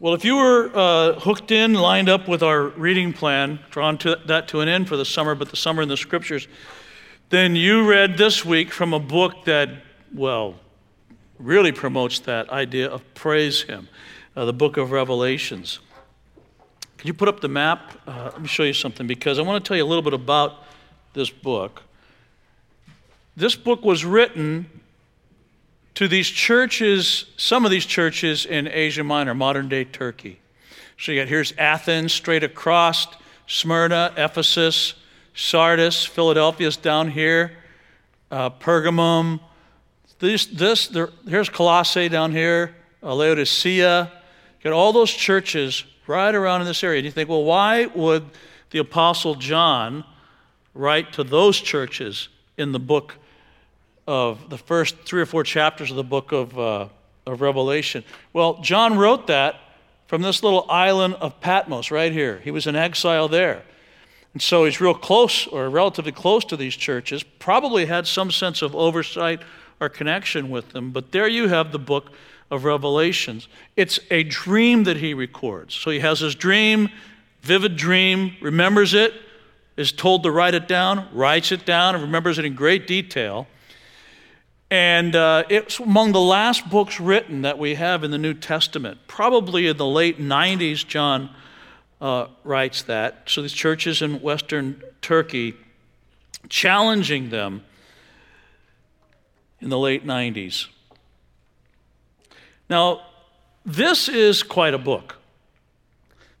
Well, if you were uh, hooked in, lined up with our reading plan, drawn to that to an end for the summer, but the summer in the scriptures, then you read this week from a book that, well, really promotes that idea of praise Him, uh, the book of Revelations. Can you put up the map? Uh, let me show you something because I want to tell you a little bit about this book. This book was written to these churches, some of these churches in Asia Minor, modern day Turkey. So you got here's Athens, straight across, Smyrna, Ephesus, Sardis, Philadelphia's down here, uh, Pergamum. This, this there, here's Colossae down here, uh, Laodicea. You got all those churches right around in this area. And you think, well, why would the Apostle John write to those churches in the book of the first three or four chapters of the book of, uh, of Revelation. Well, John wrote that from this little island of Patmos right here. He was in exile there. And so he's real close or relatively close to these churches, probably had some sense of oversight or connection with them. But there you have the book of Revelations. It's a dream that he records. So he has his dream, vivid dream, remembers it, is told to write it down, writes it down, and remembers it in great detail. And uh, it's among the last books written that we have in the New Testament. Probably in the late 90s, John uh, writes that. So these churches in Western Turkey, challenging them in the late 90s. Now, this is quite a book.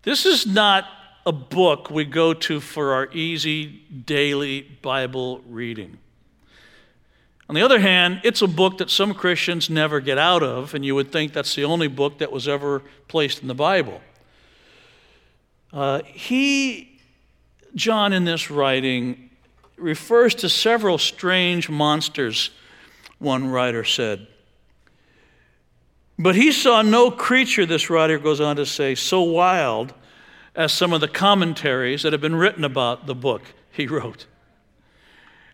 This is not a book we go to for our easy daily Bible reading. On the other hand, it's a book that some Christians never get out of, and you would think that's the only book that was ever placed in the Bible. Uh, he, John, in this writing, refers to several strange monsters, one writer said. But he saw no creature, this writer goes on to say, so wild as some of the commentaries that have been written about the book he wrote.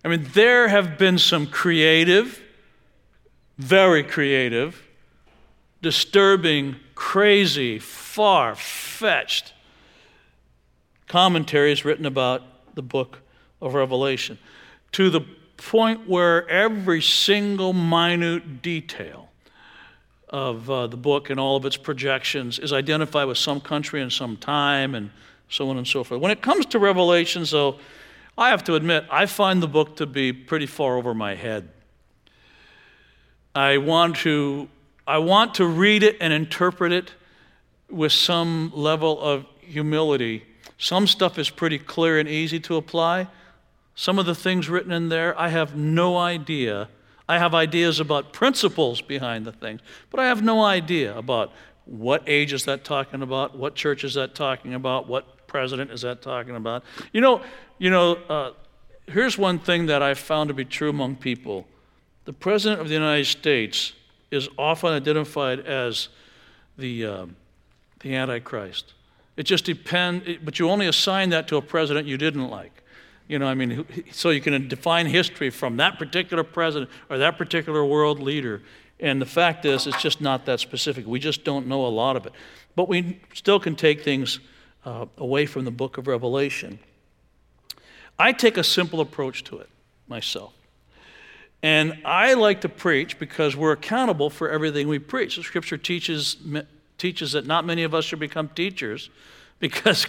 I mean, there have been some creative, very creative, disturbing, crazy, far fetched commentaries written about the book of Revelation to the point where every single minute detail of uh, the book and all of its projections is identified with some country and some time and so on and so forth. When it comes to Revelations, though, I have to admit, I find the book to be pretty far over my head. I want to, I want to read it and interpret it with some level of humility. Some stuff is pretty clear and easy to apply. Some of the things written in there, I have no idea. I have ideas about principles behind the things, but I have no idea about what age is that talking about, what church is that talking about, what president is that talking about? You know, you know uh, here's one thing that I've found to be true among people the president of the United States is often identified as the, uh, the Antichrist. It just depends, but you only assign that to a president you didn't like. You know, I mean, so you can define history from that particular president or that particular world leader. And the fact is, it's just not that specific. We just don't know a lot of it. But we still can take things uh, away from the book of Revelation. I take a simple approach to it myself. And I like to preach because we're accountable for everything we preach. The scripture teaches, teaches that not many of us should become teachers because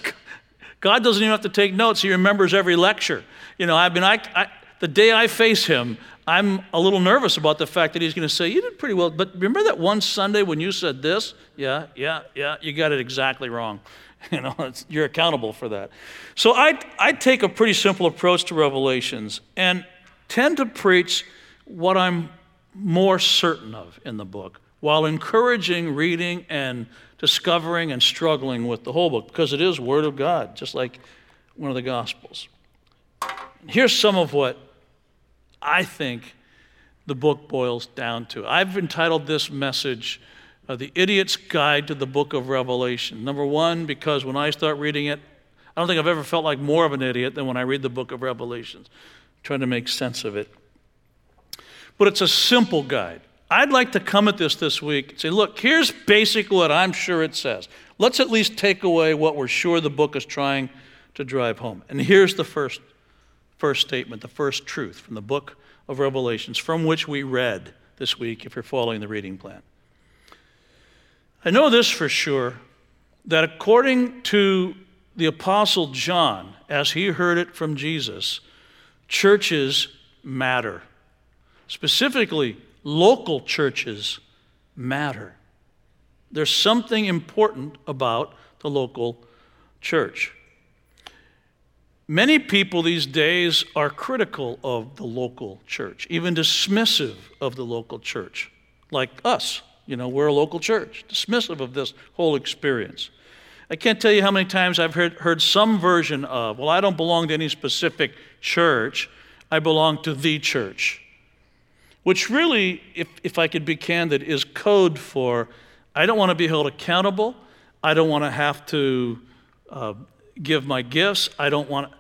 God doesn't even have to take notes. He remembers every lecture. You know, I mean, I, I, the day I face him, I'm a little nervous about the fact that he's going to say, You did pretty well. But remember that one Sunday when you said this? Yeah, yeah, yeah, you got it exactly wrong. You know, you're accountable for that. So I, I take a pretty simple approach to Revelations and tend to preach what I'm more certain of in the book while encouraging reading and discovering and struggling with the whole book because it is Word of God, just like one of the Gospels. Here's some of what I think the book boils down to. I've entitled this message, uh, The Idiot's Guide to the Book of Revelation. Number one, because when I start reading it, I don't think I've ever felt like more of an idiot than when I read the book of Revelations, trying to make sense of it. But it's a simple guide. I'd like to come at this this week and say, look, here's basically what I'm sure it says. Let's at least take away what we're sure the book is trying to drive home. And here's the first, first statement, the first truth from the book of Revelations, from which we read this week if you're following the reading plan. I know this for sure that according to the Apostle John, as he heard it from Jesus, churches matter. Specifically, local churches matter. There's something important about the local church. Many people these days are critical of the local church, even dismissive of the local church, like us. You know, we're a local church, dismissive of this whole experience. I can't tell you how many times I've heard, heard some version of, well, I don't belong to any specific church, I belong to the church. Which really, if, if I could be candid, is code for I don't want to be held accountable. I don't want to have to uh, give my gifts. I don't want.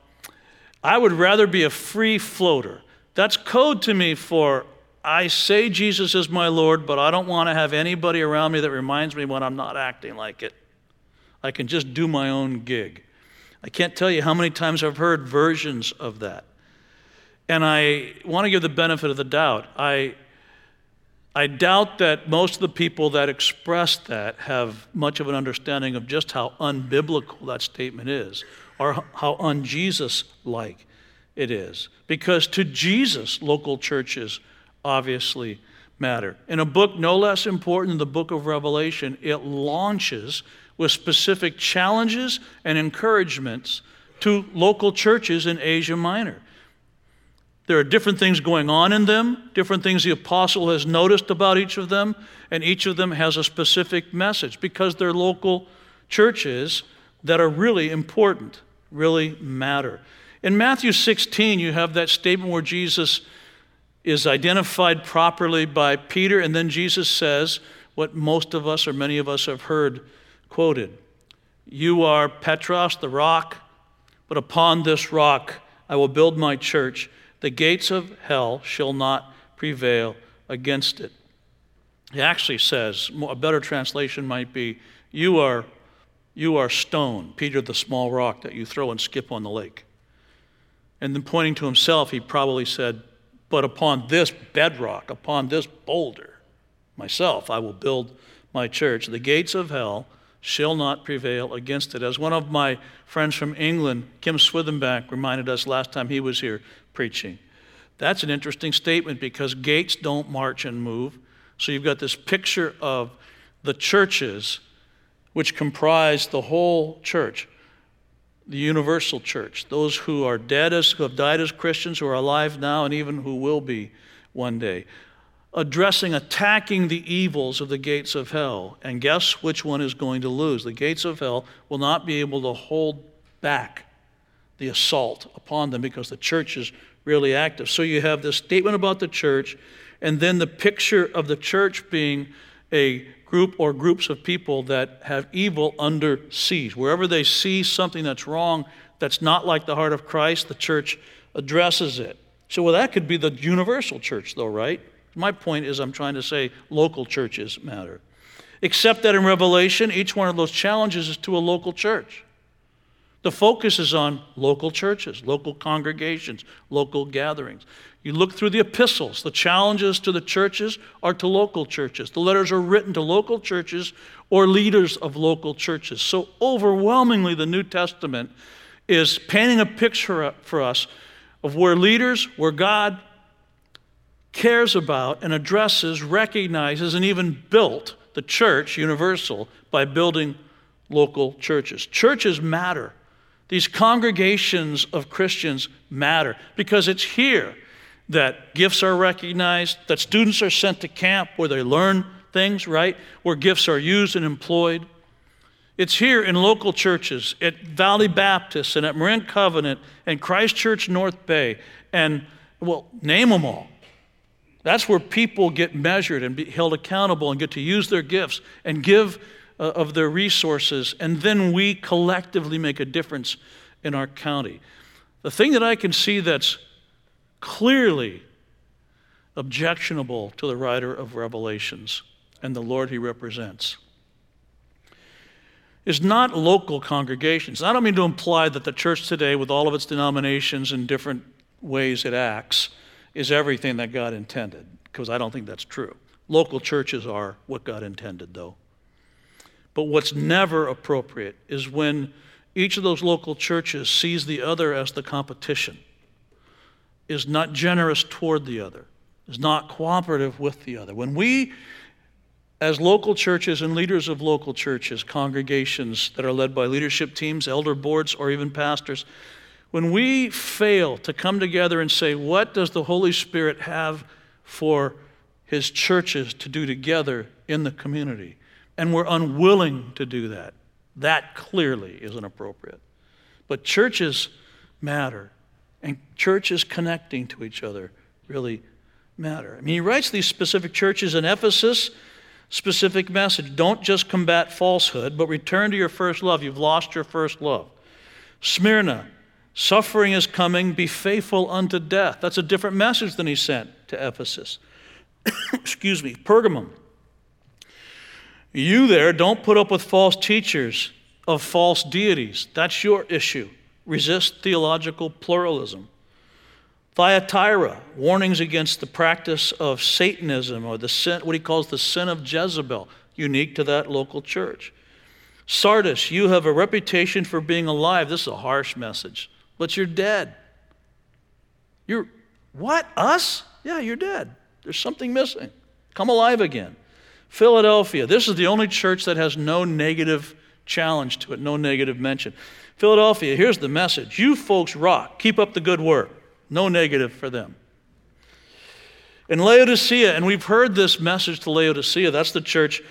I would rather be a free floater. That's code to me for I say Jesus is my Lord, but I don't want to have anybody around me that reminds me when I'm not acting like it. I can just do my own gig. I can't tell you how many times I've heard versions of that. And I want to give the benefit of the doubt. I, I doubt that most of the people that express that have much of an understanding of just how unbiblical that statement is or how unJesus like it is. Because to Jesus, local churches obviously matter. In a book no less important than the book of Revelation, it launches with specific challenges and encouragements to local churches in Asia Minor. There are different things going on in them, different things the apostle has noticed about each of them, and each of them has a specific message because they're local churches that are really important, really matter. In Matthew 16, you have that statement where Jesus is identified properly by Peter, and then Jesus says what most of us or many of us have heard quoted You are Petros, the rock, but upon this rock I will build my church the gates of hell shall not prevail against it. He actually says, a better translation might be, You are, you are stone, Peter the small rock that you throw and skip on the lake. And then pointing to himself, he probably said, But upon this bedrock, upon this boulder, myself, I will build my church. The gates of hell shall not prevail against it. As one of my friends from England, Kim Swithenbank, reminded us last time he was here, preaching. That's an interesting statement because gates don't march and move. So you've got this picture of the churches which comprise the whole church, the universal church, those who are dead as who have died as Christians, who are alive now, and even who will be one day. Addressing, attacking the evils of the gates of hell. And guess which one is going to lose? The gates of hell will not be able to hold back the assault upon them because the church is really active. So you have this statement about the church, and then the picture of the church being a group or groups of people that have evil under siege. Wherever they see something that's wrong, that's not like the heart of Christ, the church addresses it. So, well, that could be the universal church, though, right? My point is, I'm trying to say local churches matter. Except that in Revelation, each one of those challenges is to a local church. The focus is on local churches, local congregations, local gatherings. You look through the epistles, the challenges to the churches are to local churches. The letters are written to local churches or leaders of local churches. So, overwhelmingly, the New Testament is painting a picture for us of where leaders, where God cares about and addresses, recognizes, and even built the church universal by building local churches. Churches matter. These congregations of Christians matter because it's here that gifts are recognized, that students are sent to camp where they learn things, right? Where gifts are used and employed. It's here in local churches, at Valley Baptist and at Marin Covenant and Christ Church North Bay, and well, name them all. That's where people get measured and be held accountable and get to use their gifts and give Uh, of their resources, and then we collectively make a difference in our county. The thing that I can see that's clearly objectionable to the writer of Revelations and the Lord he represents is not local congregations. I don't mean to imply that the church today, with all of its denominations and different ways it acts, is everything that God intended, because I don't think that's true. Local churches are what God intended, though. But what's never appropriate is when each of those local churches sees the other as the competition, is not generous toward the other, is not cooperative with the other. When we, as local churches and leaders of local churches, congregations that are led by leadership teams, elder boards, or even pastors, when we fail to come together and say, what does the Holy Spirit have for his churches to do together in the community? And we're unwilling to do that. That clearly is inappropriate. But churches matter, and churches connecting to each other really matter. I mean, he writes these specific churches in Ephesus, specific message. Don't just combat falsehood, but return to your first love. You've lost your first love. Smyrna, suffering is coming, be faithful unto death. That's a different message than he sent to Ephesus. Excuse me. Pergamum, you there don't put up with false teachers of false deities. That's your issue. Resist theological pluralism. Thyatira, warnings against the practice of Satanism or the sin, what he calls the sin of Jezebel, unique to that local church. Sardis, you have a reputation for being alive. This is a harsh message, but you're dead. You're, what? Us? Yeah, you're dead. There's something missing. Come alive again. Philadelphia, this is the only church that has no negative challenge to it, no negative mention. Philadelphia, here's the message You folks rock. Keep up the good work. No negative for them. In Laodicea, and we've heard this message to Laodicea, that's the church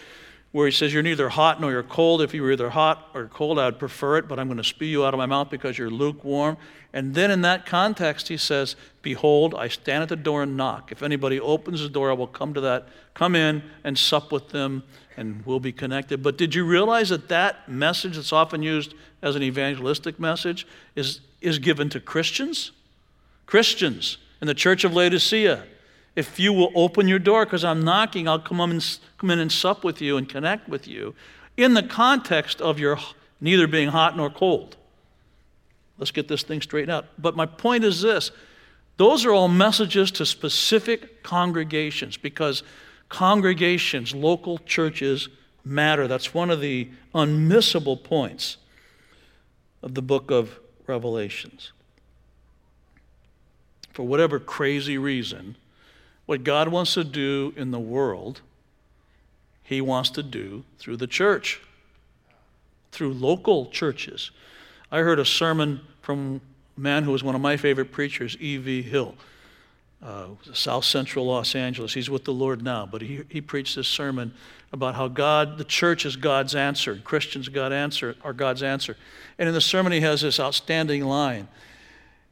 where he says, You're neither hot nor you're cold. If you were either hot or cold, I'd prefer it, but I'm going to spew you out of my mouth because you're lukewarm. And then in that context, he says, Behold, I stand at the door and knock. If anybody opens the door, I will come to that, come in and sup with them, and we'll be connected. But did you realize that that message that's often used as an evangelistic message is, is given to Christians? Christians in the church of Laodicea. If you will open your door because I'm knocking, I'll come, and, come in and sup with you and connect with you in the context of your neither being hot nor cold. Let's get this thing straightened out. But my point is this those are all messages to specific congregations because congregations, local churches matter. That's one of the unmissable points of the book of Revelations. For whatever crazy reason, what God wants to do in the world, He wants to do through the church, through local churches. I heard a sermon from a man who was one of my favorite preachers, E.V. Hill, uh, South Central Los Angeles. He's with the Lord now, but he, he preached this sermon about how God, the church is God's answer, Christians God answer, are God's answer. And in the sermon, he has this outstanding line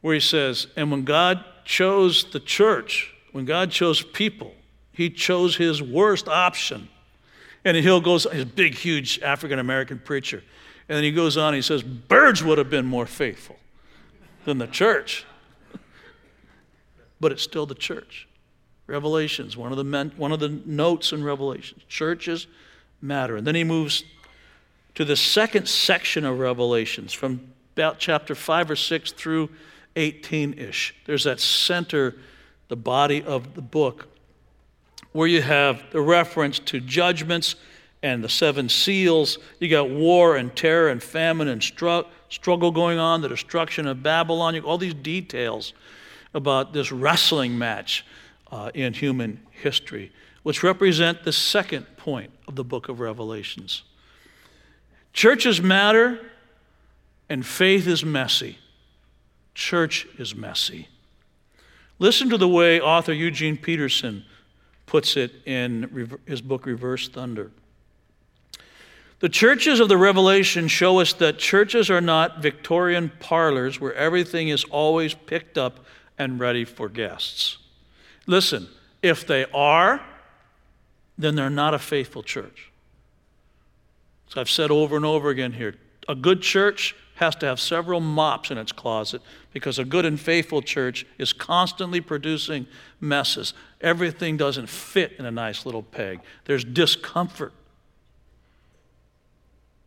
where he says, And when God chose the church, when God chose people, he chose his worst option. And Hill goes, his big, huge African American preacher. And then he goes on, he says, Birds would have been more faithful than the church. but it's still the church. Revelations, one of the, men, one of the notes in Revelations. Churches matter. And then he moves to the second section of Revelations from about chapter 5 or 6 through 18 ish. There's that center the body of the book, where you have the reference to judgments and the seven seals. You got war and terror and famine and stru- struggle going on, the destruction of Babylon, all these details about this wrestling match uh, in human history, which represent the second point of the book of Revelations. Churches matter, and faith is messy. Church is messy. Listen to the way author Eugene Peterson puts it in his book, Reversed Thunder. The churches of the Revelation show us that churches are not Victorian parlors where everything is always picked up and ready for guests. Listen, if they are, then they're not a faithful church. So I've said over and over again here a good church has to have several mops in its closet because a good and faithful church is constantly producing messes. Everything doesn't fit in a nice little peg, there's discomfort.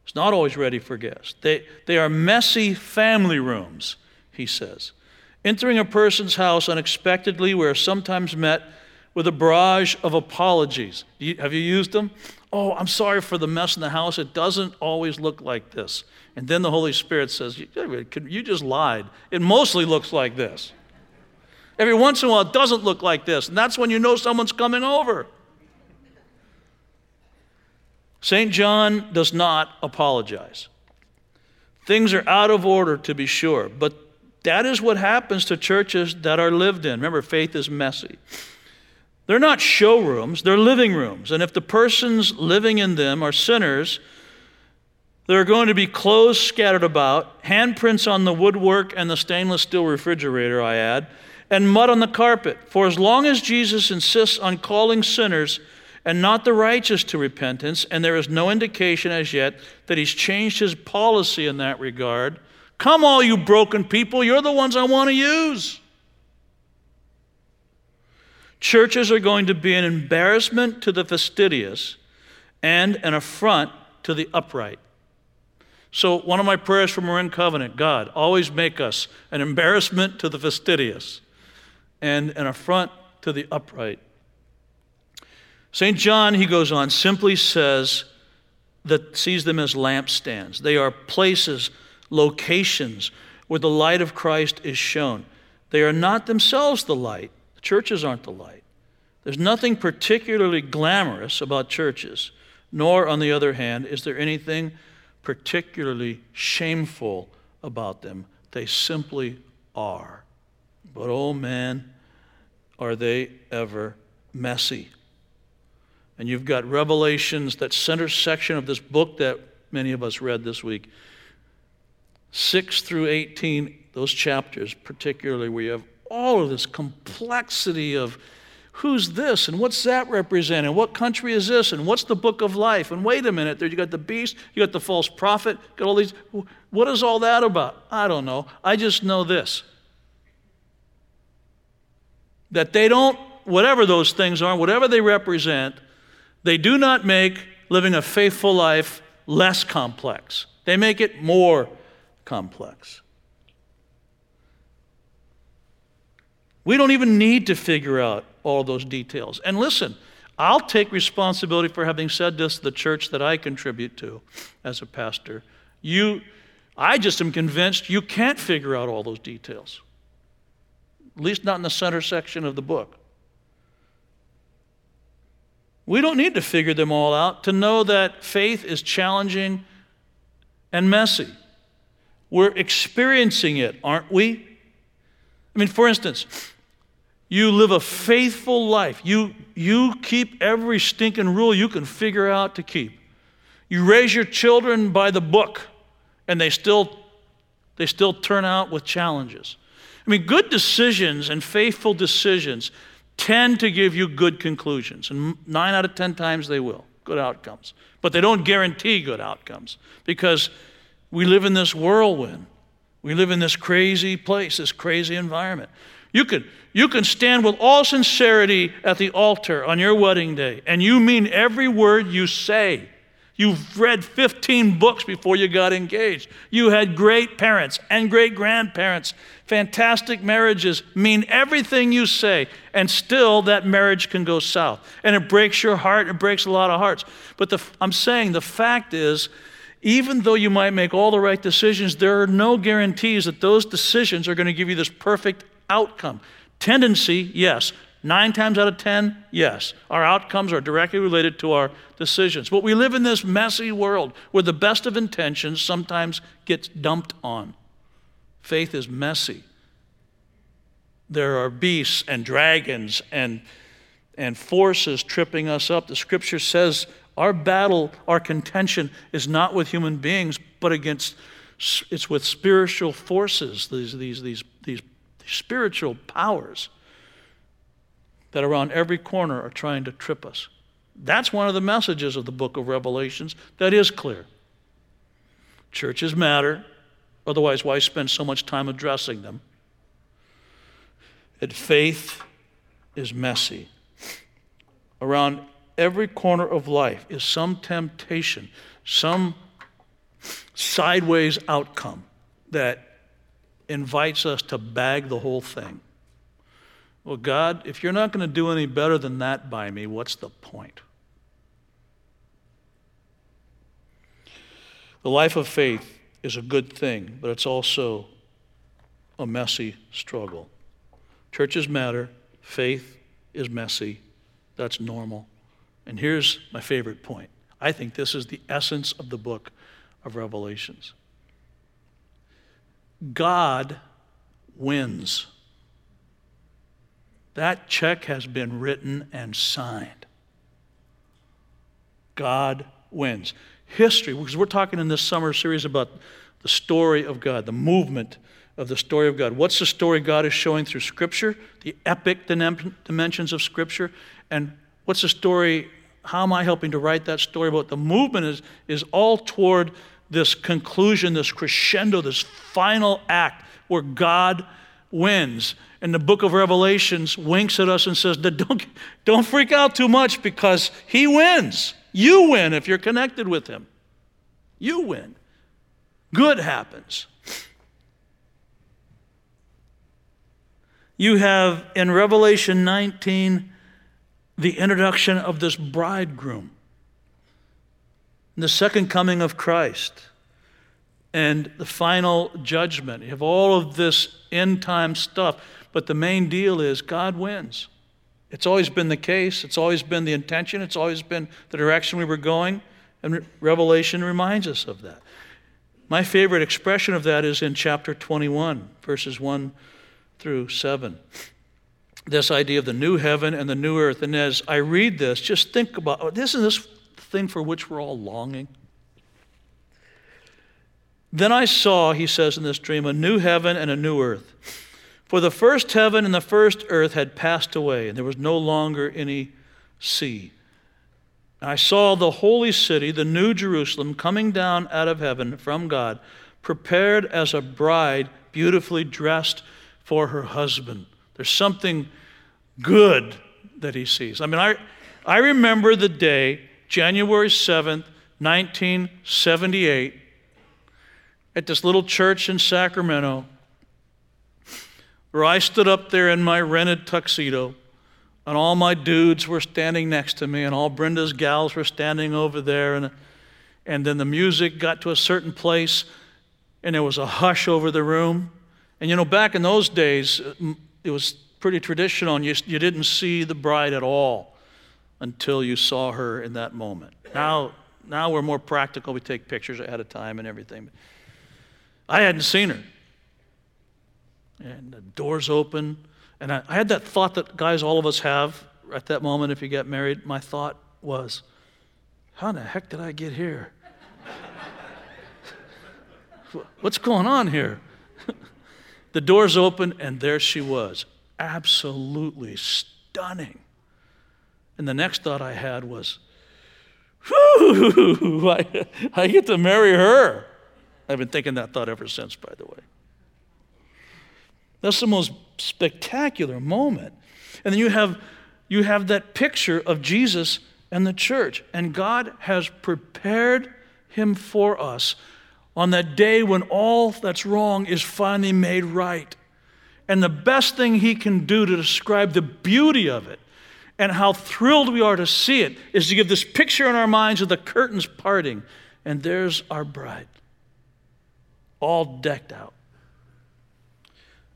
It's not always ready for guests. They, they are messy family rooms, he says. Entering a person's house unexpectedly, we are sometimes met with a barrage of apologies. Have you used them? Oh, I'm sorry for the mess in the house. It doesn't always look like this. And then the Holy Spirit says, You just lied. It mostly looks like this. Every once in a while, it doesn't look like this. And that's when you know someone's coming over. St. John does not apologize. Things are out of order, to be sure, but that is what happens to churches that are lived in. Remember, faith is messy. They're not showrooms, they're living rooms. And if the persons living in them are sinners, there are going to be clothes scattered about, handprints on the woodwork and the stainless steel refrigerator, I add, and mud on the carpet. For as long as Jesus insists on calling sinners and not the righteous to repentance, and there is no indication as yet that he's changed his policy in that regard, come, all you broken people, you're the ones I want to use. Churches are going to be an embarrassment to the fastidious and an affront to the upright. So, one of my prayers for Marin Covenant God, always make us an embarrassment to the fastidious and an affront to the upright. St. John, he goes on, simply says that sees them as lampstands. They are places, locations where the light of Christ is shown. They are not themselves the light. Churches aren't the light. There's nothing particularly glamorous about churches, nor, on the other hand, is there anything particularly shameful about them. They simply are. But oh man, are they ever messy. And you've got Revelations, that center section of this book that many of us read this week. 6 through 18, those chapters, particularly, you have all of this complexity of who's this and what's that represent and what country is this and what's the book of life? And wait a minute there you got the beast you got the false prophet got all these what is all that about? I don't know. I just know this. That they don't whatever those things are whatever they represent they do not make living a faithful life less complex. They make it more complex we don't even need to figure out all those details. And listen, I'll take responsibility for having said this to the church that I contribute to as a pastor. You, I just am convinced you can't figure out all those details, at least not in the center section of the book. We don't need to figure them all out to know that faith is challenging and messy. We're experiencing it, aren't we? I mean, for instance, you live a faithful life. You, you keep every stinking rule you can figure out to keep. You raise your children by the book, and they still, they still turn out with challenges. I mean, good decisions and faithful decisions tend to give you good conclusions, and nine out of ten times they will, good outcomes. But they don't guarantee good outcomes because we live in this whirlwind. We live in this crazy place, this crazy environment. You can, you can stand with all sincerity at the altar on your wedding day, and you mean every word you say. You've read 15 books before you got engaged. You had great parents and great grandparents, fantastic marriages, mean everything you say, and still that marriage can go south. And it breaks your heart, it breaks a lot of hearts. But the, I'm saying the fact is, even though you might make all the right decisions, there are no guarantees that those decisions are going to give you this perfect outcome. Tendency, yes. Nine times out of ten, yes. Our outcomes are directly related to our decisions. But we live in this messy world where the best of intentions sometimes gets dumped on. Faith is messy. There are beasts and dragons and, and forces tripping us up. The scripture says our battle, our contention is not with human beings, but against it's with spiritual forces, these, these, these, spiritual powers that are around every corner are trying to trip us. That's one of the messages of the book of Revelations that is clear. Churches matter, otherwise, why spend so much time addressing them? And faith is messy. Around every corner of life is some temptation, some sideways outcome that invites us to bag the whole thing. Well, God, if you're not going to do any better than that by me, what's the point? The life of faith is a good thing, but it's also a messy struggle. Churches matter, faith is messy, that's normal. And here's my favorite point I think this is the essence of the book of Revelations God wins. That check has been written and signed. God wins. History, because we're talking in this summer series about the story of God, the movement of the story of God. What's the story God is showing through Scripture, the epic dimensions of Scripture, and what's the story? How am I helping to write that story? About the movement is, is all toward this conclusion, this crescendo, this final act where God wins. And the book of Revelations winks at us and says, don't, don't freak out too much because he wins. You win if you're connected with him. You win. Good happens. You have in Revelation 19 the introduction of this bridegroom, the second coming of Christ, and the final judgment. You have all of this end time stuff, but the main deal is God wins. It's always been the case, it's always been the intention, it's always been the direction we were going, and Revelation reminds us of that. My favorite expression of that is in chapter 21, verses 1 through 7. This idea of the new heaven and the new earth. And as I read this, just think about oh, this isn't this thing for which we're all longing? Then I saw, he says in this dream, a new heaven and a new earth. For the first heaven and the first earth had passed away, and there was no longer any sea. I saw the holy city, the new Jerusalem, coming down out of heaven from God, prepared as a bride, beautifully dressed for her husband. There's something good that he sees. I mean, I, I remember the day, January 7th, 1978, at this little church in Sacramento, where I stood up there in my rented tuxedo and all my dudes were standing next to me, and all Brenda's gals were standing over there. And, and then the music got to a certain place, and there was a hush over the room. And you know, back in those days, it was pretty traditional, and you, you didn't see the bride at all until you saw her in that moment. Now, now we're more practical. We take pictures ahead of time and everything. I hadn't seen her. And the doors open and I, I had that thought that guys, all of us have at that moment if you get married. My thought was, how in the heck did I get here? What's going on here? the doors open, and there she was, absolutely stunning. And the next thought I had was, whew, I, I get to marry her. I've been thinking that thought ever since, by the way. That's the most spectacular moment. And then you have, you have that picture of Jesus and the church. And God has prepared him for us on that day when all that's wrong is finally made right. And the best thing he can do to describe the beauty of it and how thrilled we are to see it is to give this picture in our minds of the curtains parting. And there's our bride, all decked out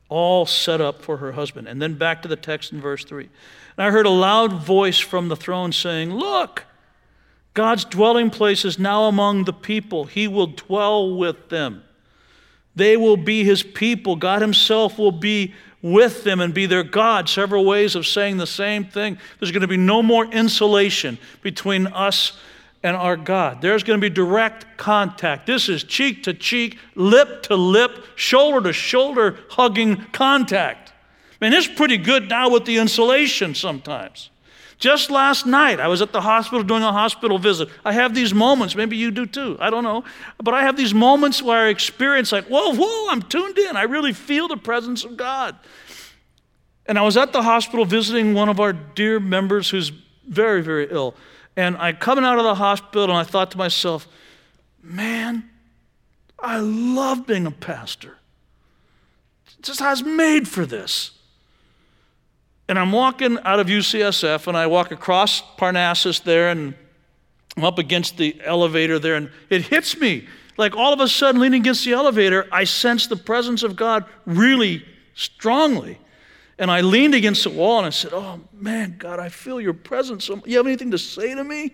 all set up for her husband. And then back to the text in verse 3. And I heard a loud voice from the throne saying, Look, God's dwelling place is now among the people. He will dwell with them. They will be his people. God himself will be with them and be their God. Several ways of saying the same thing. There's going to be no more insulation between us and our God. There's going to be direct contact. This is cheek to cheek, lip to lip, shoulder to shoulder hugging contact. Man, it's pretty good now with the insulation sometimes. Just last night, I was at the hospital doing a hospital visit. I have these moments, maybe you do too, I don't know. But I have these moments where I experience, like, whoa, whoa, I'm tuned in. I really feel the presence of God. And I was at the hospital visiting one of our dear members who's very, very ill. And I coming out of the hospital and I thought to myself, man, I love being a pastor. It Just I was made for this. And I'm walking out of UCSF and I walk across Parnassus there and I'm up against the elevator there and it hits me. Like all of a sudden, leaning against the elevator, I sense the presence of God really strongly. And I leaned against the wall and I said, Oh man, God, I feel your presence. Um, you have anything to say to me?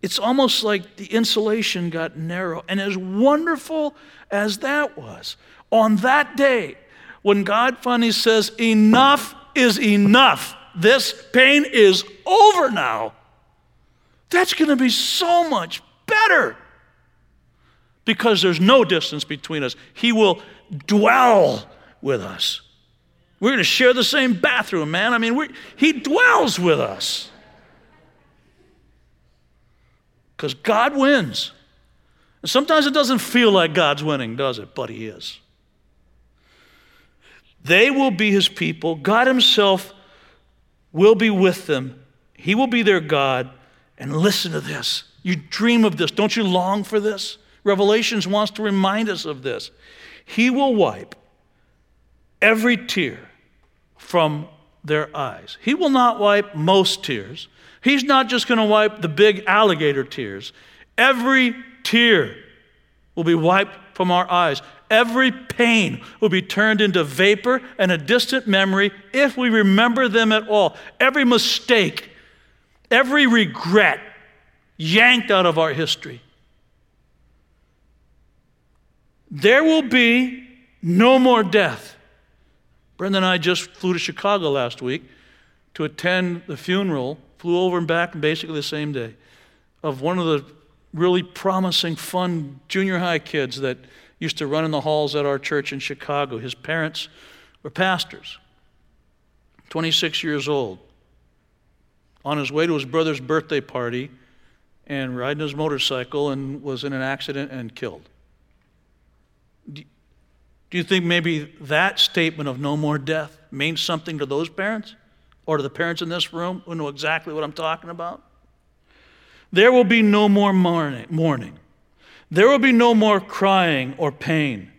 It's almost like the insulation got narrow. And as wonderful as that was, on that day, when God finally says, Enough is enough, this pain is over now, that's going to be so much better because there's no distance between us. He will dwell with us. We're going to share the same bathroom, man. I mean, He dwells with us. Because God wins. And sometimes it doesn't feel like God's winning, does it? But He is. They will be His people. God Himself will be with them. He will be their God. And listen to this. You dream of this. Don't you long for this? Revelations wants to remind us of this. He will wipe every tear from their eyes. He will not wipe most tears. He's not just going to wipe the big alligator tears. Every tear will be wiped from our eyes. Every pain will be turned into vapor and a distant memory if we remember them at all. Every mistake, every regret yanked out of our history. There will be no more death. Brenda and I just flew to Chicago last week to attend the funeral, flew over and back basically the same day, of one of the really promising, fun junior high kids that used to run in the halls at our church in Chicago. His parents were pastors, 26 years old. On his way to his brother's birthday party and riding his motorcycle and was in an accident and killed. Do you think maybe that statement of no more death means something to those parents or to the parents in this room who know exactly what I'm talking about? There will be no more mourning. There will be no more crying or pain.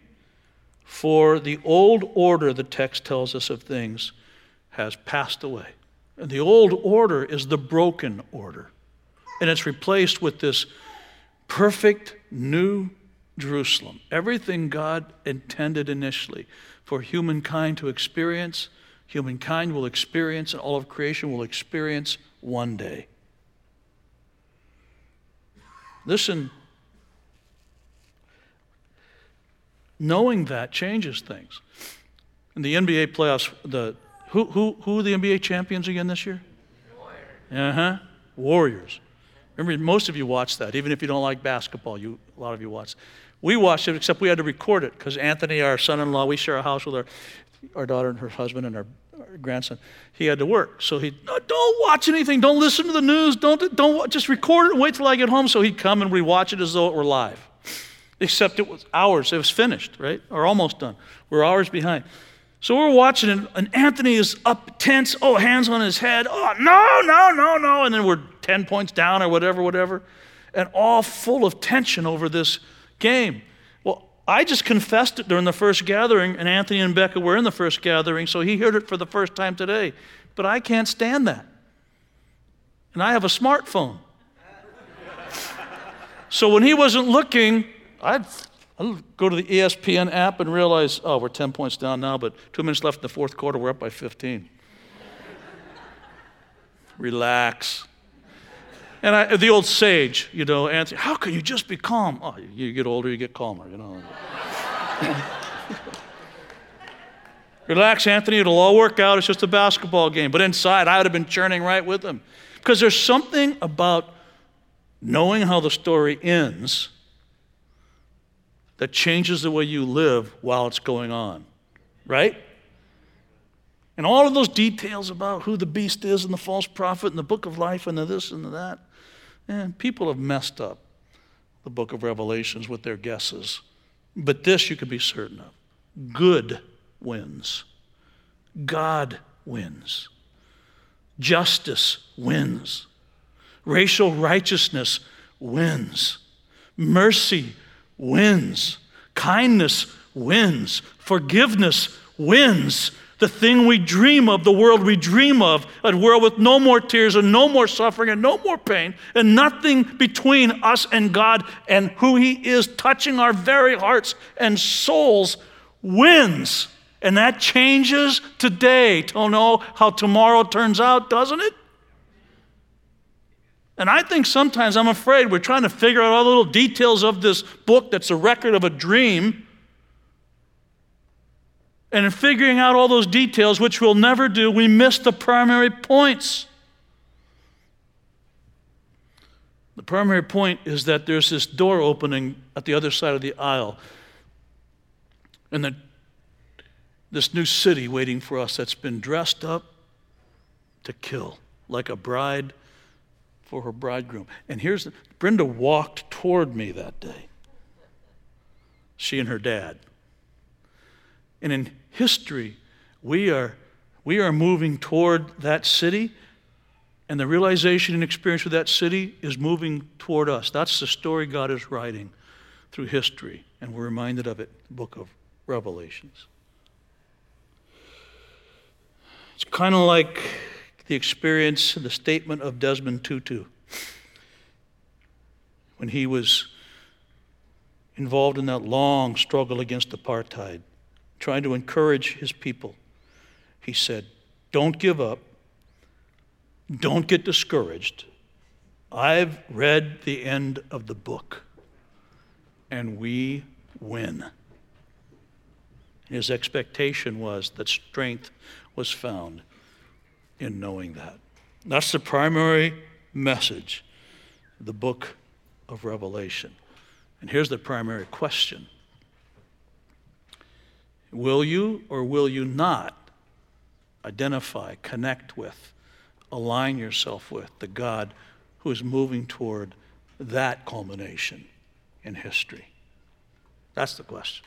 For the old order, the text tells us, of things has passed away. And the old order is the broken order. And it's replaced with this perfect new Jerusalem. Everything God intended initially for humankind to experience, humankind will experience, and all of creation will experience one day. Listen, knowing that changes things. In the NBA playoffs, the, who, who, who are the NBA champions again this year? Uh huh. Warriors. Remember, most of you watch that. Even if you don't like basketball, you, a lot of you watch. We watched it, except we had to record it because Anthony, our son in law, we share a house with our, our daughter and her husband and our, our grandson. He had to work. So he, no, don't watch anything. Don't listen to the news. Don't, don't just record it and wait till I get home. So he'd come and we watch it as though it were live. Except it was hours. It was finished, right? Or almost done. We're hours behind. So we're watching it, and Anthony is up tense. Oh, hands on his head. Oh, no, no, no, no. And then we're 10 points down or whatever, whatever. And all full of tension over this game. Well, I just confessed it during the first gathering, and Anthony and Becca were in the first gathering, so he heard it for the first time today. But I can't stand that. And I have a smartphone. so when he wasn't looking, I'd, I'd go to the ESPN app and realize, oh, we're 10 points down now, but two minutes left in the fourth quarter, we're up by 15. Relax. And I, the old sage, you know, answer, how can you just be calm? Oh, you get older, you get calmer, you know. Relax, Anthony, it'll all work out. It's just a basketball game. But inside, I would have been churning right with him. Because there's something about knowing how the story ends that changes the way you live while it's going on, right? And all of those details about who the beast is and the false prophet and the book of life and the this and the that. And people have messed up the book of Revelations with their guesses. But this you can be certain of good wins, God wins, justice wins, racial righteousness wins, Mercy wins. Kindness wins. Forgiveness wins. The thing we dream of, the world we dream of, a world with no more tears and no more suffering and no more pain and nothing between us and God and who He is touching our very hearts and souls wins. And that changes today to know how tomorrow turns out, doesn't it? And I think sometimes I'm afraid we're trying to figure out all the little details of this book that's a record of a dream. And in figuring out all those details, which we'll never do, we miss the primary points. The primary point is that there's this door opening at the other side of the aisle. And that this new city waiting for us that's been dressed up to kill, like a bride for her bridegroom. And here's Brenda walked toward me that day. She and her dad. And in history, we are, we are moving toward that city, and the realization and experience of that city is moving toward us. That's the story God is writing through history, and we're reminded of it in the book of Revelations. It's kind of like the experience, the statement of Desmond Tutu when he was involved in that long struggle against apartheid, trying to encourage his people. He said, Don't give up, don't get discouraged. I've read the end of the book, and we win. His expectation was that strength was found in knowing that. That's the primary message, the book of Revelation. And here's the primary question Will you or will you not identify, connect with, align yourself with the God who is moving toward that culmination in history? That's the question.